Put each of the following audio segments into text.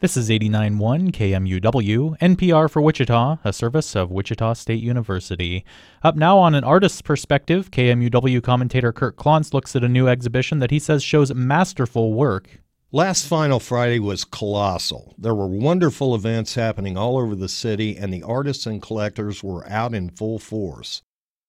This is 89.1 KMUW, NPR for Wichita, a service of Wichita State University. Up now on an artist's perspective, KMUW commentator Curt Clonts looks at a new exhibition that he says shows masterful work. Last Final Friday was colossal. There were wonderful events happening all over the city, and the artists and collectors were out in full force.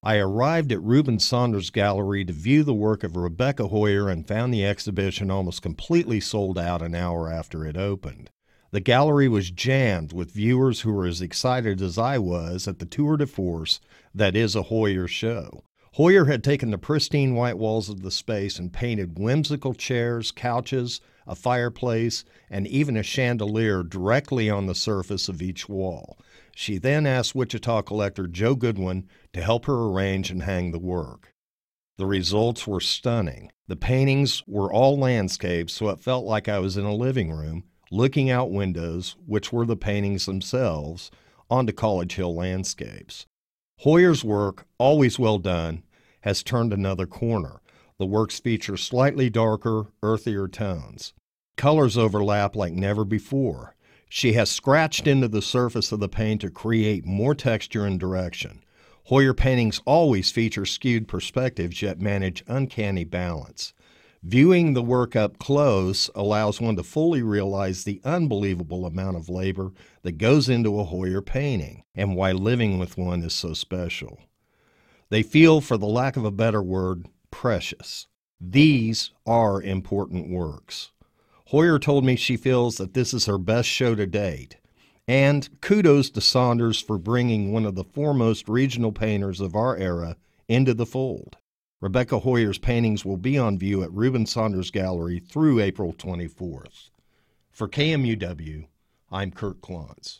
I arrived at Reuben Saunders Gallery to view the work of Rebecca Hoyer and found the exhibition almost completely sold out an hour after it opened. The gallery was jammed with viewers who were as excited as I was at the tour de force that is a Hoyer show. Hoyer had taken the pristine white walls of the space and painted whimsical chairs, couches, a fireplace, and even a chandelier directly on the surface of each wall. She then asked Wichita collector Joe Goodwin to help her arrange and hang the work. The results were stunning. The paintings were all landscapes, so it felt like I was in a living room, looking out windows, which were the paintings themselves, onto College Hill landscapes. Hoyer's work, always well done, has turned another corner. The works feature slightly darker, earthier tones. Colors overlap like never before. She has scratched into the surface of the paint to create more texture and direction. Hoyer paintings always feature skewed perspectives yet manage uncanny balance. Viewing the work up close allows one to fully realize the unbelievable amount of labor that goes into a Hoyer painting and why living with one is so special. They feel, for the lack of a better word, precious. These are important works. Hoyer told me she feels that this is her best show to date. And kudos to Saunders for bringing one of the foremost regional painters of our era into the fold. Rebecca Hoyer's paintings will be on view at Reuben Saunders Gallery through April 24th. For KMUW, I'm Curt Clonts.